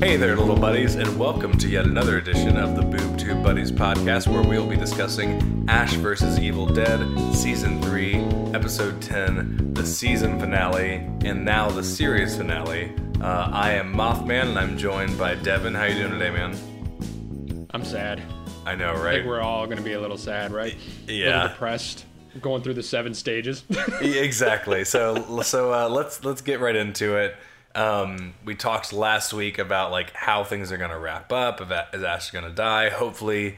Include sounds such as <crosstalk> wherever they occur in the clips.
Hey there, little buddies, and welcome to yet another edition of the BoobTube Buddies podcast, where we'll be discussing Ash vs. Evil Dead, Season 3, Episode 10, the season finale, and now the series finale. Uh, I am Mothman, and I'm joined by Devin. How you doing today, man? I'm sad. I know, I right? think we're all going to be a little sad, right? A Yeah. little depressed. Going through the seven stages. <laughs> Exactly. So so uh, let's let's get right into it. Um, we talked last week about like how things are gonna wrap up. If is Ash gonna die? Hopefully,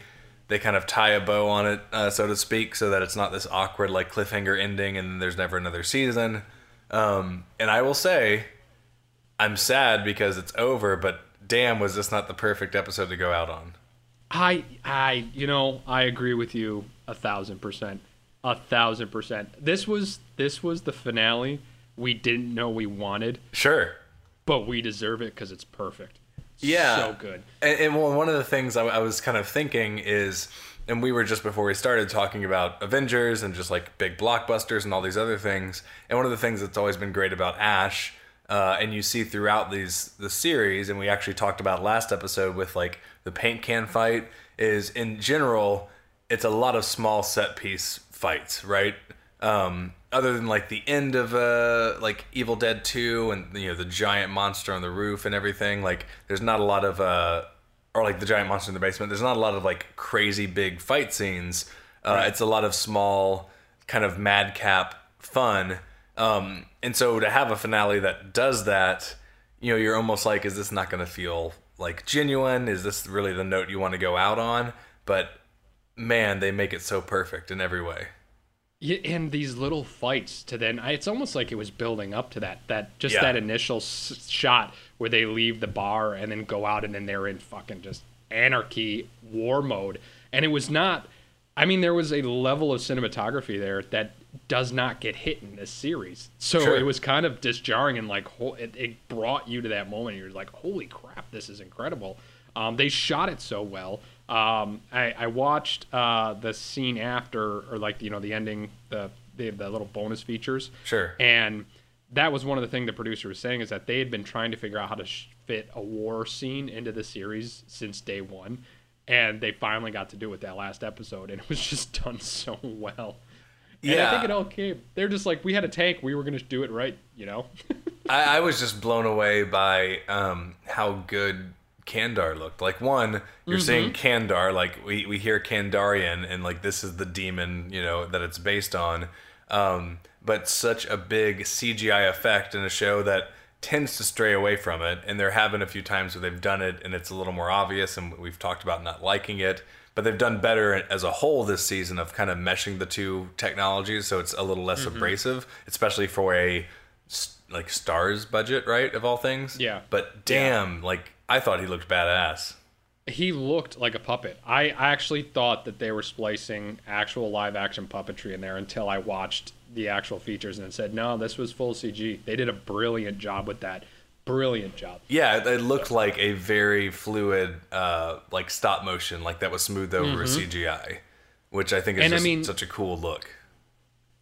they kind of tie a bow on it, uh, so to speak, so that it's not this awkward like cliffhanger ending and there's never another season. Um, and I will say, I'm sad because it's over. But damn, was this not the perfect episode to go out on? I, I, you know, I agree with you a thousand percent, a thousand percent. This was this was the finale we didn't know we wanted, Sure. but we deserve it because it's perfect. Yeah. so good. And, and well, one of the things I, I was kind of thinking is, and we were just before we started talking about Avengers and just like big blockbusters and all these other things. And one of the things that's always been great about Ash, uh, and you see throughout these the series, and we actually talked about last episode with like the paint can fight, is in general, it's a lot of small set piece fights, right? Um, other than like the end of uh like Evil Dead 2 and you know the giant monster on the roof and everything like there's not a lot of uh or like the giant monster in the basement there's not a lot of like crazy big fight scenes. Uh it's a lot of small kind of madcap fun. Um and so to have a finale that does that you know you're almost like is this not going to feel like genuine? Is this really the note you want to go out on? But man they make it so perfect in every way Yeah, and these little fights to then it's almost like it was building up to that that just Yeah. that initial s- shot where they leave the bar and then go out and then they're in fucking just anarchy war mode and it was not I mean there was a level of cinematography there that does not get hit in this series so Sure. it was kind of disjarring and like it, it brought you to that moment you're like holy crap this is incredible um, they shot it so well. Um, I, I watched uh, the scene after, or like you know the ending, the the, the little bonus features. Sure. And that was one of the things the producer was saying is that they had been trying to figure out how to sh- fit a war scene into the series since day one, and they finally got to do it with that last episode, and it was <laughs> just done so well. And I think it all came. They're just like, we had a tank, we were gonna do it right, you know. <laughs> I, I was just blown away by um, how good Kandar looked. Like one, you're saying Kandar, like we, we hear Kandarian, and like this is the demon, you know, that it's based on. Um, but such a big CGI effect in a show that tends to stray away from it. And there have been a few times where they've done it, and it's a little more obvious, and we've talked about not liking it. But they've done better as a whole this season of kind of meshing the two technologies, so it's a little less abrasive, especially for a s- like Starz budget, right? Of all things. Yeah. But damn, like I thought he looked badass. he looked like a puppet. I I actually thought that they were splicing actual live action puppetry in there until I watched the actual features and said, no, this was full CG. They did a brilliant job with that. Brilliant job. Yeah, it, it looked like a very fluid, uh, like stop motion, like that was smoothed over with CGI, which I think is Mm-hmm. And I just mean- such a cool look.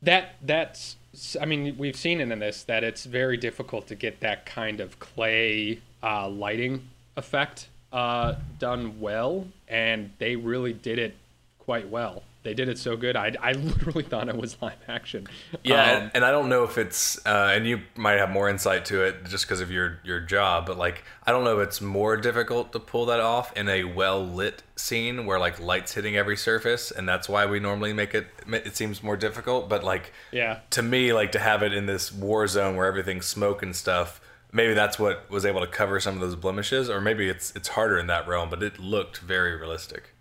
That that's I mean we've seen it in this that it's very difficult to get that kind of clay uh, lighting effect uh, done well, and they really did it quite well. They did it so good. I, I <laughs> literally thought it was live action. Yeah, Um, and, I don't know if it's, uh, and you might have more insight to it just because of your your job, but like I don't know if it's more difficult to pull that off in a well lit scene where like lights hitting every surface, and that's why we normally make it. It seems more difficult, but like yeah. to me, like to have it in this war zone where everything's smoke and stuff. Maybe that's what was able to cover some of those blemishes, or maybe it's it's harder in that realm. But it looked very realistic.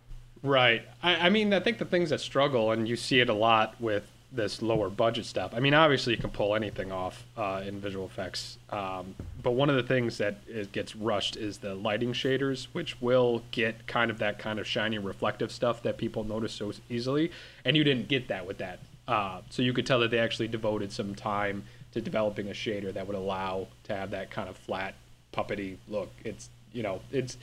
Right. I, I mean, I think the things that struggle, and you see it a lot with this lower budget stuff. I mean, obviously you can pull anything off uh, in visual effects, um, but one of the things that gets rushed is the lighting shaders, which will get kind of that kind of shiny reflective stuff that people notice so easily, and you didn't get that with that. Uh, so you could tell that they actually devoted some time to developing a shader that would allow to have that kind of flat puppety look. It's you know it's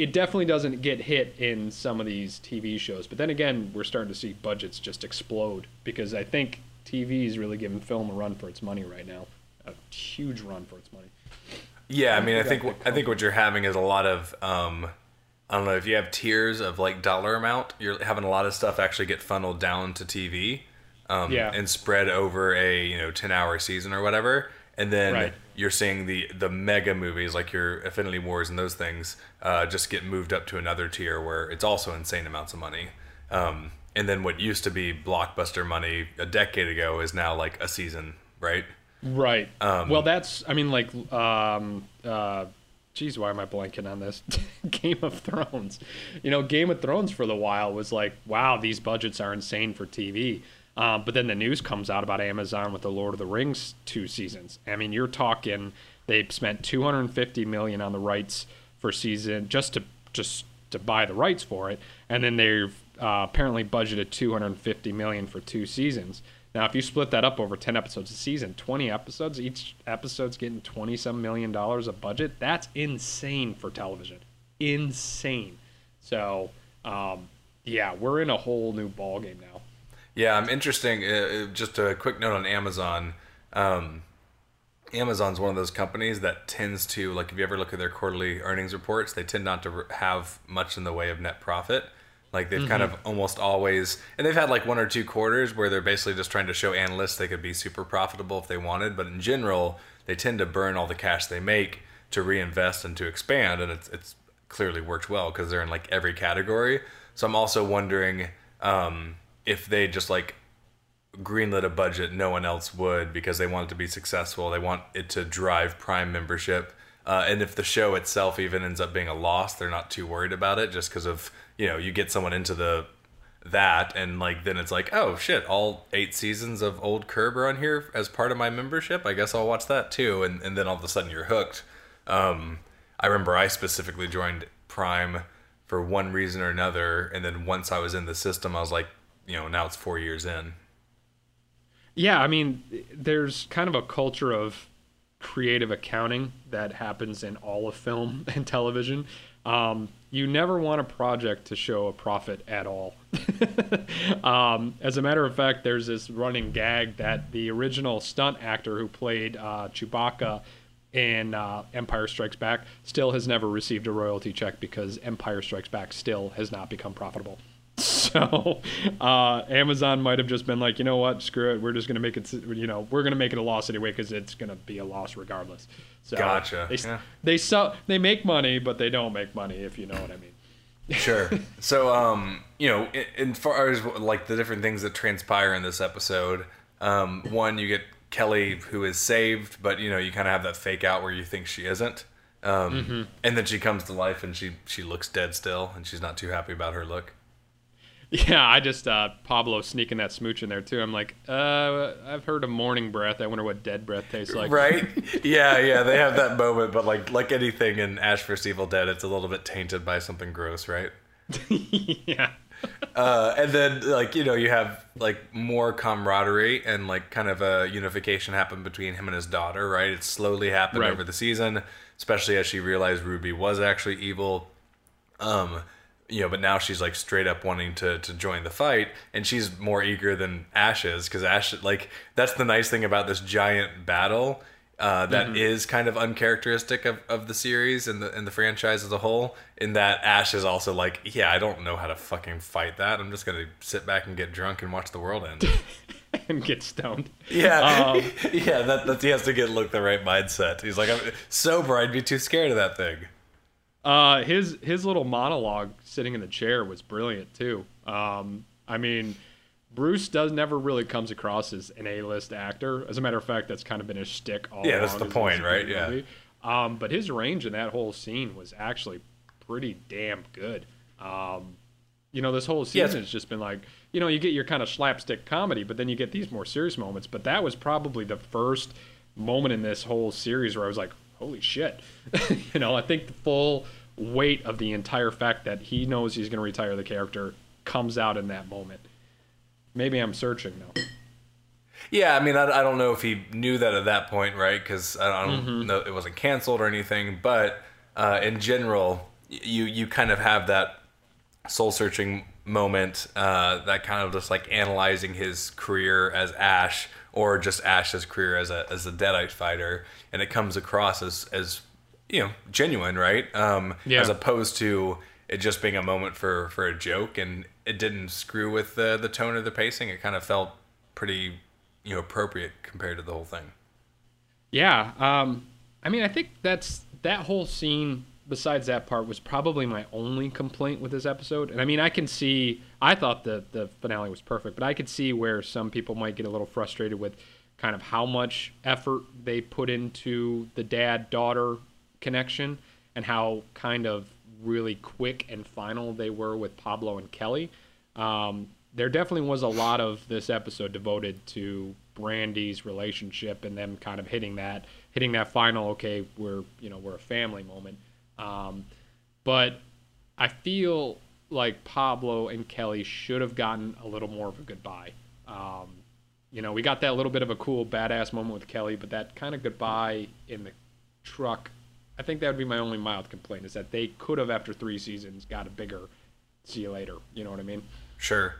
it definitely doesn't get hit in some of these TV shows. But then again, we're starting to see budgets just explode because I think TV is really giving film a run for its money right now. A huge run for its money. Yeah, I mean, I think got I think what you're having is a lot of um, I don't know if you have tiers of like dollar amount. You're having a lot of stuff actually get funneled down to TV, um, Yeah. and spread over a you know ten hour season or whatever. And then Right. you're seeing the the mega movies like your Infinity Wars and those things uh, just get moved up to another tier where it's also insane amounts of money. Um, and then what used to be blockbuster money a decade ago is now like a season, right? Right. Um, well, that's. I mean, like, um, uh, geez, why am I blanking on this? <laughs> Game of Thrones. You know, Game of Thrones for the while was like, wow, these budgets are insane for TV. Um, but then the news comes out about Amazon with the Lord of the Rings two seasons. I mean, you're talking they spent 250 million on the rights for season just to just to buy the rights for it, and then they've uh, apparently budgeted 250 million for two seasons. Now, if you split that up over 10 episodes a season, 20 episodes, each episode's getting 20 some million dollars a budget. That's insane for television. Insane. So, um, yeah, we're in a whole new ballgame now. Yeah, I'm interesting. Uh, just a quick note on Amazon. Um, Amazon's one of those companies that tends to like if you ever look at their quarterly earnings reports, they tend not to have much in the way of net profit. Like they've kind of almost always, and they've had like one or two quarters where they're basically just trying to show analysts they could be super profitable if they wanted, but in general, they tend to burn all the cash they make to reinvest and to expand, and it's it's clearly worked well because they're in like every category. So I'm also wondering um, if they just like greenlit a budget no one else would because they want it to be successful. They want it to drive Prime membership. Uh, and if the show itself even ends up being a loss, they're not too worried about it just because of, you know, you get someone into the that and like then it's like, oh shit, all eight seasons of old Curb are on here as part of my membership. I guess I'll watch that too. And, and then all of a sudden you're hooked. Um, I remember I specifically joined Prime for one reason or another. And then once I was in the system, I was like, you know, now it's four years in. Yeah, I mean, there's kind of a culture of creative accounting that happens in all of film <laughs> and television. Um, you never want a project to show a profit at all. <laughs> um, as a matter of fact, there's this running gag that the original stunt actor who played uh, Chewbacca in uh, Empire Strikes Back still has never received a royalty check because Empire Strikes Back still has not become profitable. <laughs> So uh, Amazon might have just been like, you know what, screw it. We're just gonna make it. You know, we're gonna make it a loss anyway because it's gonna be a loss regardless. So Gotcha, They yeah. they sell they make money, but they don't make money if you know what I mean. <laughs> Sure. so, um, you know, in, in far as like the different things that transpire in this episode, um, one you get Kelly who is saved, but you know you kind of have that fake out where you think she isn't, um, and then she comes to life and she she looks dead still, and she's not too happy about her look. Yeah, I just uh, Pablo sneaking that smooch in there too. I'm like, uh, I've heard of morning breath. I wonder what dead breath tastes like. right? <laughs> Yeah, yeah. They have that moment, but like like anything in Ash vs Evil Dead, it's a little bit tainted by something gross, right? <laughs> yeah. Uh, and then like you know you have like more camaraderie and like kind of a unification happen between him and his daughter right it slowly happened Right. over the season especially as she realized ruby was actually evil um you know but now she's like straight up wanting to to join the fight and she's more eager than ash is because ash like that's the nice thing about this giant battle uh, that is kind of uncharacteristic of, of the series and the and the franchise as a whole. In that Ash is also like, yeah, I don't know how to fucking fight that. I'm just gonna sit back and get drunk and watch the world end. <laughs> and get stoned. Yeah, Um, <laughs> yeah. That, that he has to get look the right mindset. He's like, I'm sober. I'd be too scared of that thing. Uh, his his little monologue sitting in the chair was brilliant too. Um, I mean, Bruce does never really comes across as an A-list actor. As a matter of fact, that's kind of been his shtick all Yeah, that's the point, right? been in the movie. Um, but his range in that whole scene was actually pretty damn good. Um, you know, this whole Yeah, season has just been like, you know, you get your kind of slapstick comedy, but then you get these more serious moments. But that was probably the first moment in this whole series where I was like, holy shit. <laughs> you know, I think the full weight of the entire fact that he knows he's going to retire the character comes out in that moment. Maybe I'm searching now. Yeah, I mean, I, I don't know if he knew that at that point, right? Because I don't Mm-hmm. know it wasn't canceled or anything. But uh, in general, you you kind of have that soul searching moment, uh, that kind of just like analyzing his career as Ash, or just Ash's career as a as a Deadite fighter, and it comes across as as you know genuine, right? Um, Yeah. As opposed to it just being a moment for for a joke, and it didn't screw with the the tone or the pacing. It kind of felt pretty you know appropriate compared to the whole thing. Yeah. Um, I mean, I think that's that whole scene. Besides that part, was probably my only complaint with this episode. And I mean, I can see. I thought the the finale was perfect, but I could see where some people might get a little frustrated with kind of how much effort they put into the dad daughter connection and how kind of really quick and final they were with Pablo and Kelly. Um, there definitely was a lot of this episode devoted to Brandy's relationship and them kind of hitting that hitting that final okay we're you know we're a family moment um, but I feel like Pablo and Kelly should have gotten a little more of a goodbye. Um, you know we got that little bit of a cool badass moment with Kelly but that kind of goodbye in the truck I think that would be my only mild complaint is that they could have after three seasons got a bigger see you later. You know what I mean? Sure.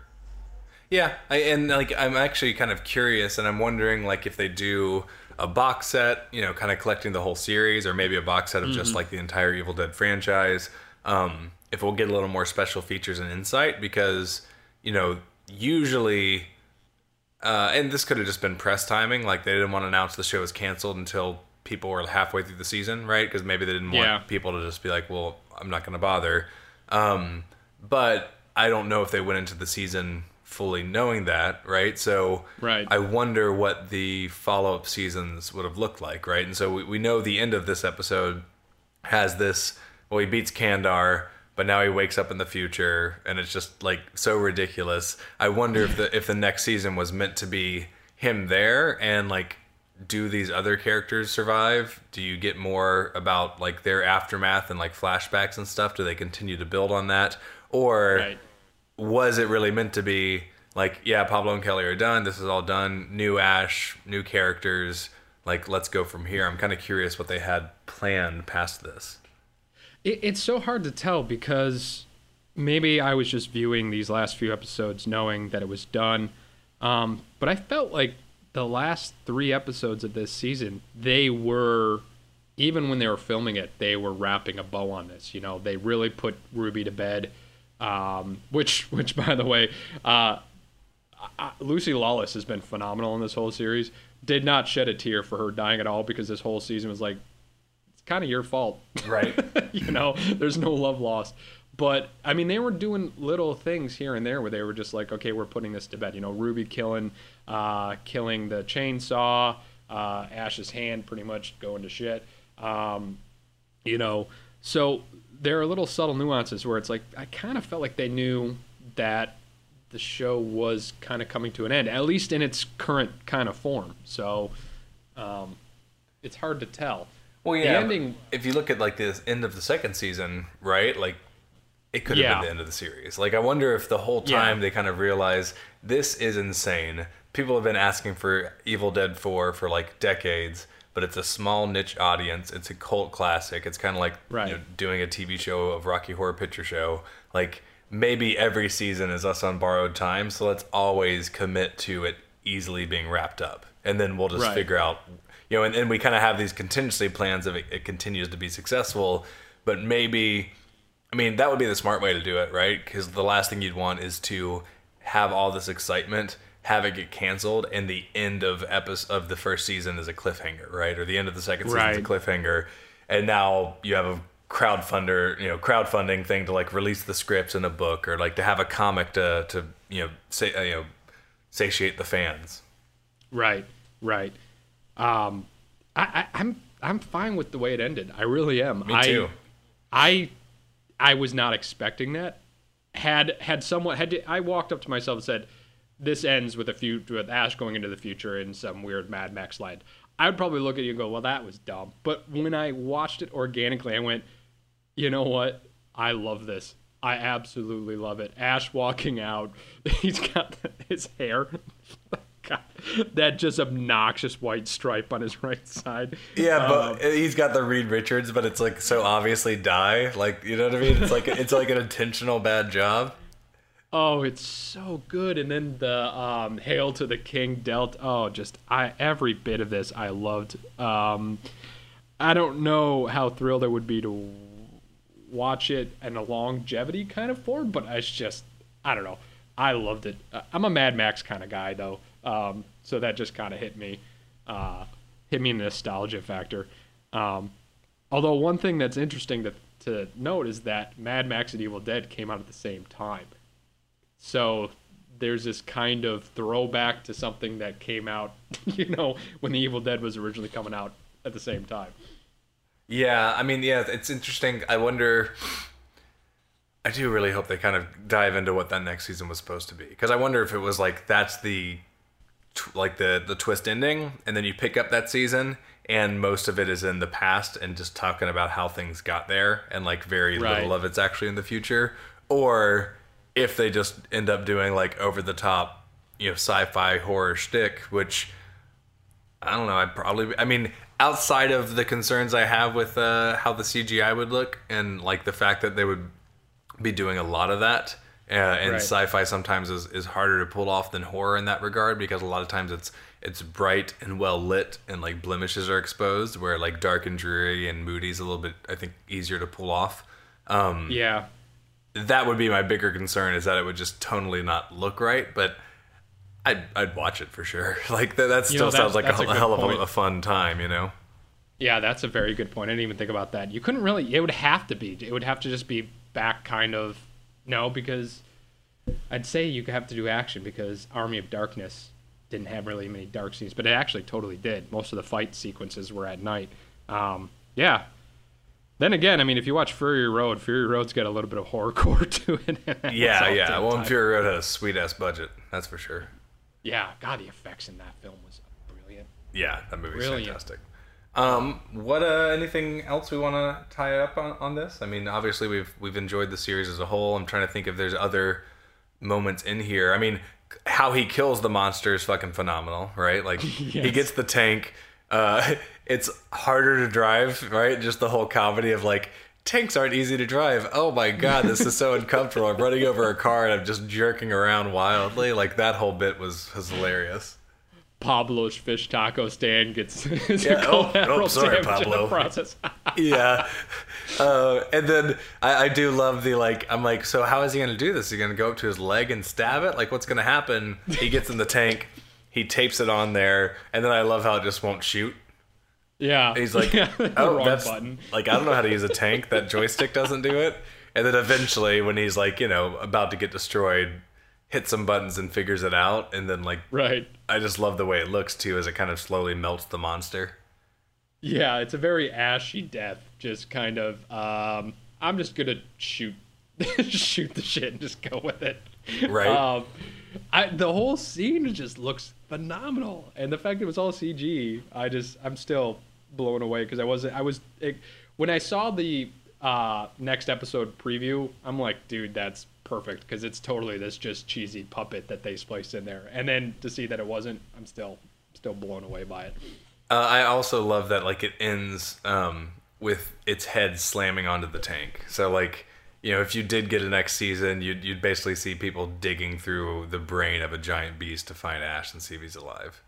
Yeah, I, and like I'm actually kind of curious, and I'm wondering like if they do a box set, you know, kind of collecting the whole series, or maybe a box set of just like the entire Evil Dead franchise. Um, if we'll get a little more special features and insight, because you know, usually, uh, and this could have just been press timing, like they didn't want to announce the show was canceled until people were halfway through the season, right? Because maybe they didn't want people to just be like, well, I'm not going to bother. Um, but I don't know if they went into the season fully knowing that, right? So Right. I wonder what the follow up seasons would have looked like, right? And so we, we know the end of this episode has this well, he beats Kandar, but now he wakes up in the future and it's just like so ridiculous. I wonder if the if the next season was meant to be him there and like do these other characters survive? Do you get more about like their aftermath and like flashbacks and stuff? Do they continue to build on that? Or right was it really meant to be like, yeah, Pablo and Kelly are done. This is all done. New Ash, new characters. Like, let's go from here. I'm kind of curious what they had planned past this. It, it's so hard to tell because maybe I was just viewing these last few episodes knowing that it was done. Um, but I felt like the last three episodes of this season, they were, even when they were filming it, they were wrapping a bow on this. You know, they really put Ruby to bed. Um, which, <laughs> which by the way, uh, I, Lucy Lawless has been phenomenal in this whole series. Did not shed a tear for her dying at all because this whole season was like, it's kind of your fault. Right. <laughs> you know, there's no love lost. But I mean, they were doing little things here and there where they were just like, okay, we're putting this to bed. You know, Ruby killing, uh, killing the chainsaw, uh, Ash's hand pretty much going to shit. Um, you know, so there are little subtle nuances where it's like I kind of felt like they knew that the show was kind of coming to an end, at least in its current kind of form. So um, it's hard to tell. Well, The yeah. ending- If you look at like the end of the second season, right? Like, it could have Yeah. been the end of the series. Like, I wonder if the whole Yeah. time they kind of realize this is insane. People have been asking for Evil Dead 4 for like decades, but it's a small niche audience. It's a cult classic. It's kind of like Right. you know, doing a TV show of Rocky Horror Picture Show. Like, maybe every season is us on borrowed time, so let's always commit to it easily being wrapped up. And then we'll just Right. figure out you know, and, and we kind of have these contingency plans if it, it continues to be successful. But maybe, I mean, that would be the smart way to do it, right? Because the last thing you'd want is to have all this excitement, have it get canceled, and the end of episode of the first season is a cliffhanger, right? Or the end of the second season is a cliffhanger, and now you have a crowdfunder, you know, crowdfunding thing to like release the scripts in a book, or like to have a comic to to you know say uh, you know satiate the fans. Right, right. Um, I, I, I'm I'm fine with the way it ended. I really am. Me I, too. I I was not expecting that. Had had someone had to, I walked up to myself and said, "This ends with a few with Ash going into the future in some weird Mad Max land." I would probably look at you and go, "Well, that was dumb." But when I watched it organically, I went, "You know what? I love this. I absolutely love it." Ash walking out, <laughs> he's got his hair. <laughs> God, that just obnoxious white stripe on his right side. Yeah, Um, but he's got the Reed Richards, but it's like so obviously dye. Like you know what I mean? It's like it's like an intentional bad job. Oh, it's so good. And then the um, "Hail to the King" dealt. Oh, just I every bit of this I loved. Um, I don't know how thrilled I would be to watch it in a longevity kind of form, but it's just I don't know. I loved it. I'm a Mad Max kind of guy though, um, so that just kind of hit me, uh, hit me in the nostalgia factor. Um, although one thing that's interesting to to note is that Mad Max and Evil Dead came out at the same time. So there's this kind of throwback to something that came out, <laughs> you know, when the Evil Dead was originally coming out at the same time. Yeah, I mean, yeah, it's interesting. I wonder. I do really hope they kind of dive into what that next season was supposed to be, because I wonder if it was like that's the, like the the twist ending, and then you pick up that season, and most of it is in the past and just talking about how things got there, and like very Right. little of it's actually in the future, or if they just end up doing like over the top, you know, sci-fi horror shtick, which I don't know. I'd probably. I mean, outside of the concerns I have with uh, how the CGI would look, and like the fact that they would be doing a lot of that, uh, and Right. sci-fi sometimes is, is harder to pull off than horror in that regard because a lot of times it's it's bright and well lit, and like blemishes are exposed, where like dark and dreary and moody is a little bit, I think, easier to pull off. Um, Yeah. That would be my bigger concern is that it would just tonally not look right, but. I'd, I'd watch it for sure. <laughs> Like that, that You still know, sounds like a, a hell of a, a fun time, you know. Yeah, that's a very good point. I didn't even think about that. You couldn't really. It would have to be. It would have to just be back kind of. No, because I'd say you have to do action because Army of Darkness didn't have really many dark scenes, but it actually totally did. Most of the fight sequences were at night. Um, yeah. Then again, I mean, if you watch Fury Road, Fury Road's got a little bit of horrorcore <laughs> to it. <laughs> Yeah, yeah. Well, time. Fury Road had a sweet ass budget. That's for sure. Yeah, God, the effects in that film was brilliant. Yeah, that movie's Brilliant. fantastic. Um, what uh, anything else we want to tie up on, on this? I mean, obviously we've we've enjoyed the series as a whole. I'm trying to think if there's other moments in here. I mean, how he kills the monster is fucking phenomenal, right? Like <laughs> he gets the tank. Uh, it's harder to drive, right? Just the whole comedy of like tanks aren't easy to drive. Oh my god, this is so <laughs> uncomfortable. I'm running over a car and I'm just jerking around wildly. Like that whole bit was was hilarious. Pablo's fish taco stand gets <laughs> his Yeah, oh, collateral oh, sorry, damage in Pablo. the process. <laughs> yeah. Uh, and then I, I do love the like. I'm like, so how is he gonna do this? Is he gonna go up to his leg and stab it? Like, what's gonna happen? He gets in the tank, he tapes it on there, and then I love how it just won't shoot. Yeah, He's like, <laughs> Yeah, oh, that's button. like I don't know how to use a tank. That joystick doesn't do it. And then eventually, when he's like, you know, about to get destroyed, hits some buttons and figures it out, and then like, Right. I just love the way it looks too, as it kind of slowly melts the monster. Yeah, it's a very ashy death. Just kind of, um, I'm just gonna shoot, <laughs> shoot the shit and just go with it. Right. Um, I, the whole scene just looks phenomenal, and the fact that it was all CG, I just, I'm still blown away because I wasn't, I was, it, when I saw the uh, next episode preview, I'm like, dude, that's perfect because it's totally this just cheesy puppet that they spliced in there, and then to see that it wasn't, I'm still, still blown away by it. Uh, I also love that like it ends um, with its head slamming onto the tank. So like you know if you did get a next season, you'd you'd basically see people digging through the brain of a giant beast to find Ash and see if he's alive.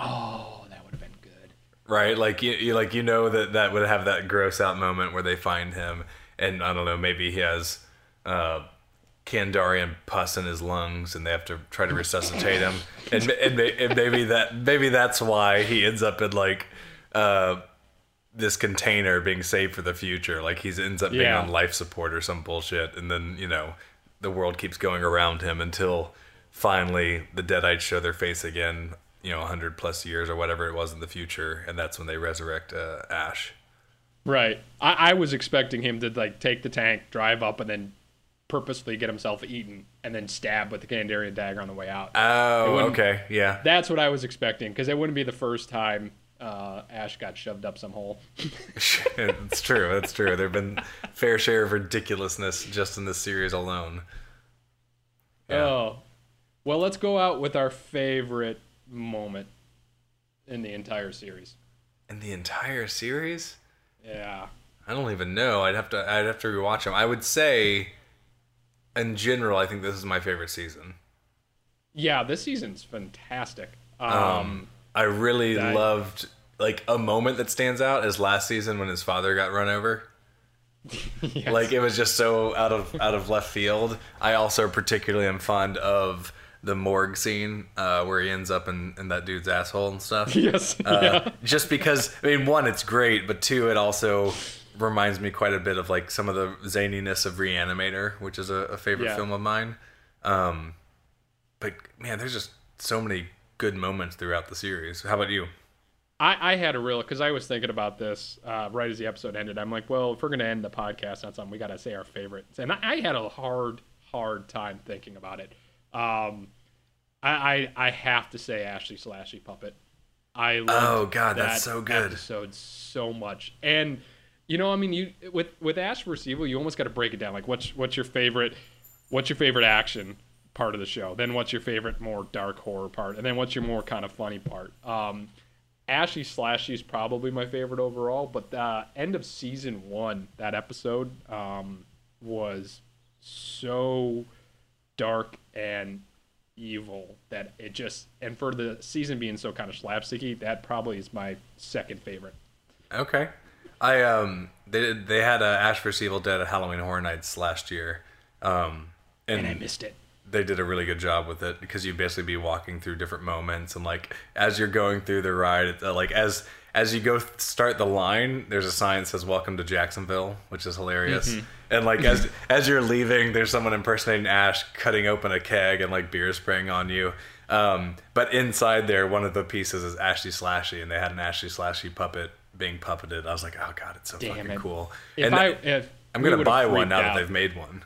Oh, that would have been. Right? Like you, you like you know that that would have that gross out moment where they find him, and I don't know maybe he has. Uh, Kandarian pus in his lungs, and they have to try to resuscitate him, and, and, and maybe that maybe that's why he ends up in like uh, this container being saved for the future. Like he's ends up being Yeah. on life support or some bullshit, and then you know the world keeps going around him until finally the Deadites show their face again. You know, hundred plus years or whatever it was in the future, and that's when they resurrect uh, Ash. Right. I, I was expecting him to like take the tank, drive up, and then purposely get himself eaten, and then stab with the Kandarian dagger on the way out. Oh, okay, yeah. That's what I was expecting because it wouldn't be the first time uh, Ash got shoved up some hole. <laughs> it's true. It's true. There've been fair share of ridiculousness just in this series alone. Yeah. Oh, well, let's go out with our favorite moment in the entire series. In the entire series, Yeah. I don't even know. I'd have to. I'd have to rewatch them. I would say in general, I think this is my favorite season. Yeah, this season's fantastic. Um, Um, I really loved like a moment that stands out is last season when his father got run over. <laughs> yes. Like it was just so out of out of left field. I also particularly am fond of the morgue scene uh, where he ends up in, in that dude's asshole and stuff. <laughs> yes, Uh, yeah. Just because I mean, one, it's great, but two, it also reminds me quite a bit of like some of the zaniness of Reanimator, which is a, a favorite Yeah. film of mine. Um, but man, there's just so many good moments throughout the series. How about you? I, I had a real because I was thinking about this uh, right as the episode ended. I'm like, well, if we're gonna end the podcast on something, we gotta say our favorites. And I, I had a hard, hard time thinking about it. Um, I, I I have to say Ashy Slashy Puppet. I Oh, God, that's so good. episode so much. And you know, I mean, you with with Ash vs Evil, you almost got to break it down. Like, what's what's your favorite? What's your favorite action part of the show? Then what's your favorite more dark horror part? And then what's your more kind of funny part? Um, Ashy Slashy is probably my favorite overall, but the end of season one, that episode um, was so dark and evil that it just and for the season being so kind of slapsticky, that probably is my second favorite. Okay. I um they they had uh, Ash vs Evil Dead at Halloween Horror Nights last year, um and, And I missed it. they did a really good job with it because you'd basically be walking through different moments and like as you're going through the ride, uh, like as as you go start the line, there's a sign that says "Welcome to Jacksonville," which is hilarious. And like as <laughs> as you're leaving, there's someone impersonating Ash cutting open a keg and like beer spraying on you. Um, but inside there, one of the pieces is Ashy Slashy, and they had an Ashy Slashy puppet being puppeted. I was like, oh god, it's so Damn fucking it. cool. If and I, I'm gonna buy one now that they've made one.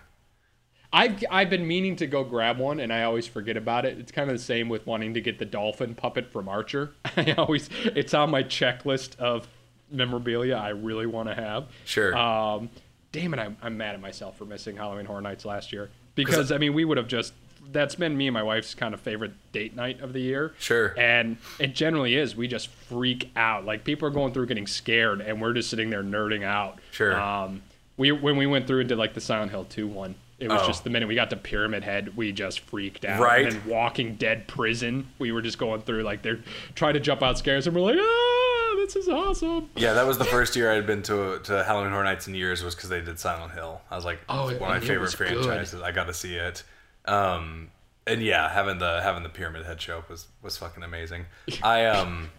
I've I've been meaning to go grab one, and I always forget about it. It's kind of the same with wanting to get the dolphin puppet from Archer. <laughs> I always it's on my checklist of memorabilia I really want to have. Sure. Um, damn it, I'm, I'm mad at myself for missing Halloween Horror Nights last year because I mean we would have just that's been me and my wife's kind of favorite date night of the year. Sure. And it generally is. We just freak out. Like people are going through getting scared, and we're just sitting there nerding out. Sure. Um, we when we went through and did like the Silent Hill two one. It was Oh. just the minute we got to Pyramid Head, we just freaked out. Right. And then Walking Dead prison, we were just going through like they're trying to jump out scares, and we're like, ah, this is awesome. Yeah, that was the first year I had been to to Halloween Horror Nights in years was because they did Silent Hill. I was like, Oh, one of my favorite good. franchises. I got to see it. Um, and yeah, having the having the Pyramid Head show up was was fucking amazing. <laughs> I um,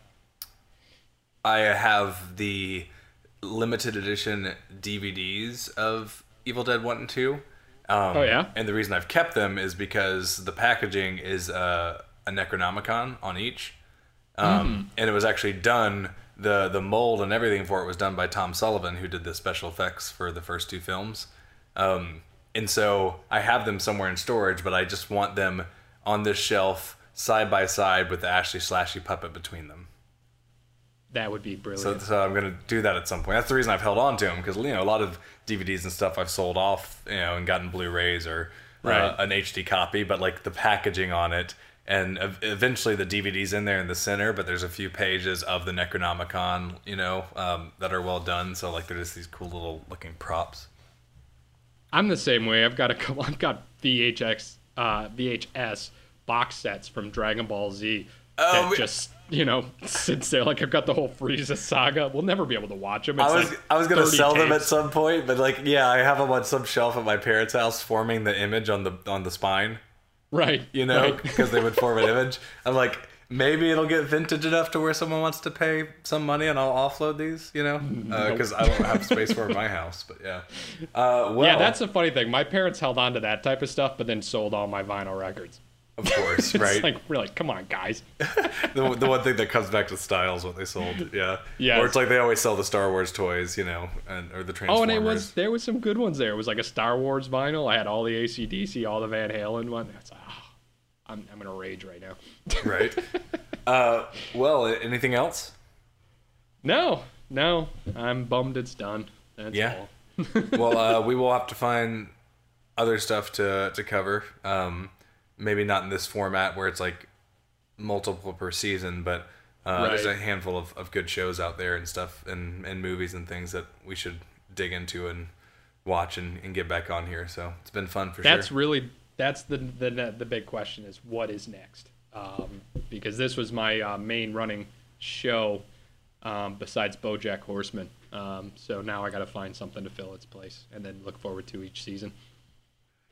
I have the limited edition DVDs of Evil Dead One and Two. Um, Oh, yeah? and the reason I've kept them is because the packaging is uh, a Necronomicon on each um, and it was actually done the the mold and everything for it was done by Tom Sullivan, who did the special effects for the first two films. Um, and so I have them somewhere in storage, but I just want them on this shelf side by side with the Ashy Slashy puppet between them. That would be brilliant. so I'm gonna do that at some point. That's the reason I've held on to them because you know a lot of DVDs and stuff I've sold off, you know, and gotten Blu-rays or uh, an HD copy, but like the packaging on it, and eventually the DVD's in there in the center, but there's a few pages of the Necronomicon, you know, um, that are well done. So like they're just these cool little looking props. I'm the same way. I've got a couple. <laughs> I've got VHX, uh, VHS box sets from Dragon Ball Z Oh, that just you know <laughs> sits there. Like I've got the whole Frieza saga. We'll never be able to watch them. It's I was like I was gonna 30 sell them at some point, but like yeah, I have them on some shelf at my parents' house, forming the image on the on the spine. right. you know, right. because they would form an <laughs> image. I'm like, maybe it'll get vintage enough to where someone wants to pay some money and I'll offload these, you know, because I don't have <laughs> space for my house. But yeah, uh, well, yeah, that's the funny thing. My parents held on to that type of stuff, but then sold all my vinyl records. Of course <laughs> It's right. like we're like, come on, guys. <laughs> the, the one thing that comes back to styles what they sold. Yeah, yeah. Or it's like they always sell the Star Wars toys, you know, and or the Transformers. Oh, and it was there was some good ones there. It was like a Star Wars vinyl. I had all the ACDC, all the Van Halen one. It's like, oh, I'm I'm gonna rage right now. <laughs> right. uh, well, anything else? No, no, I'm bummed it's done. That's Yeah. all. well, uh, we will have to find other stuff to to cover. Um, maybe not in this format where it's like multiple per season, but uh, there's a handful of, of good shows out there and stuff and, and movies and things that we should dig into and watch and, and get back on here. So it's been fun for That's sure. That's really that's the the the big question is what is next? Um, because this was my uh, main running show um, besides BoJack Horseman. Um, so now I got to find something to fill its place, and then look forward to each season.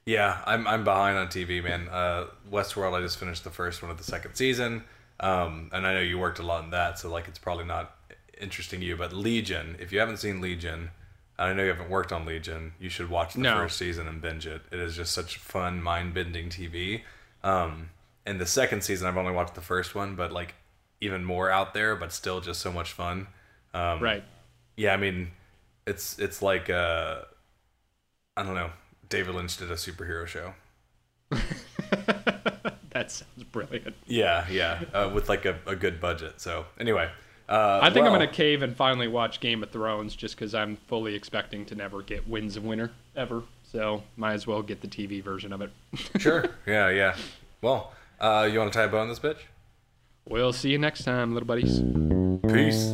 Yeah, I'm I'm behind on TV, man. Uh, Westworld, I just finished the first one of the second season, um, and I know you worked a lot in that, so like it's probably not interesting to you. But Legion, if you haven't seen Legion, and I know you haven't worked on Legion, you should watch the No. first season and binge it. It is just such fun, mind bending TV. Um, and the second season, I've only watched the first one, but like even more out there, but still just so much fun. Um, Right. yeah, I mean, it's it's like uh, I don't know. David Lynch did a superhero show. <laughs> That sounds brilliant. Yeah, yeah, uh, with like a, a good budget. So anyway, uh, I think well, I'm gonna cave and finally watch Game of Thrones just because I'm fully expecting to never get Winds of Winter ever. So might as well get the TV version of it. <laughs> sure. Yeah, yeah. Well, uh, you want to tie a bow on this bitch? we'll see you next time, little buddies. Peace.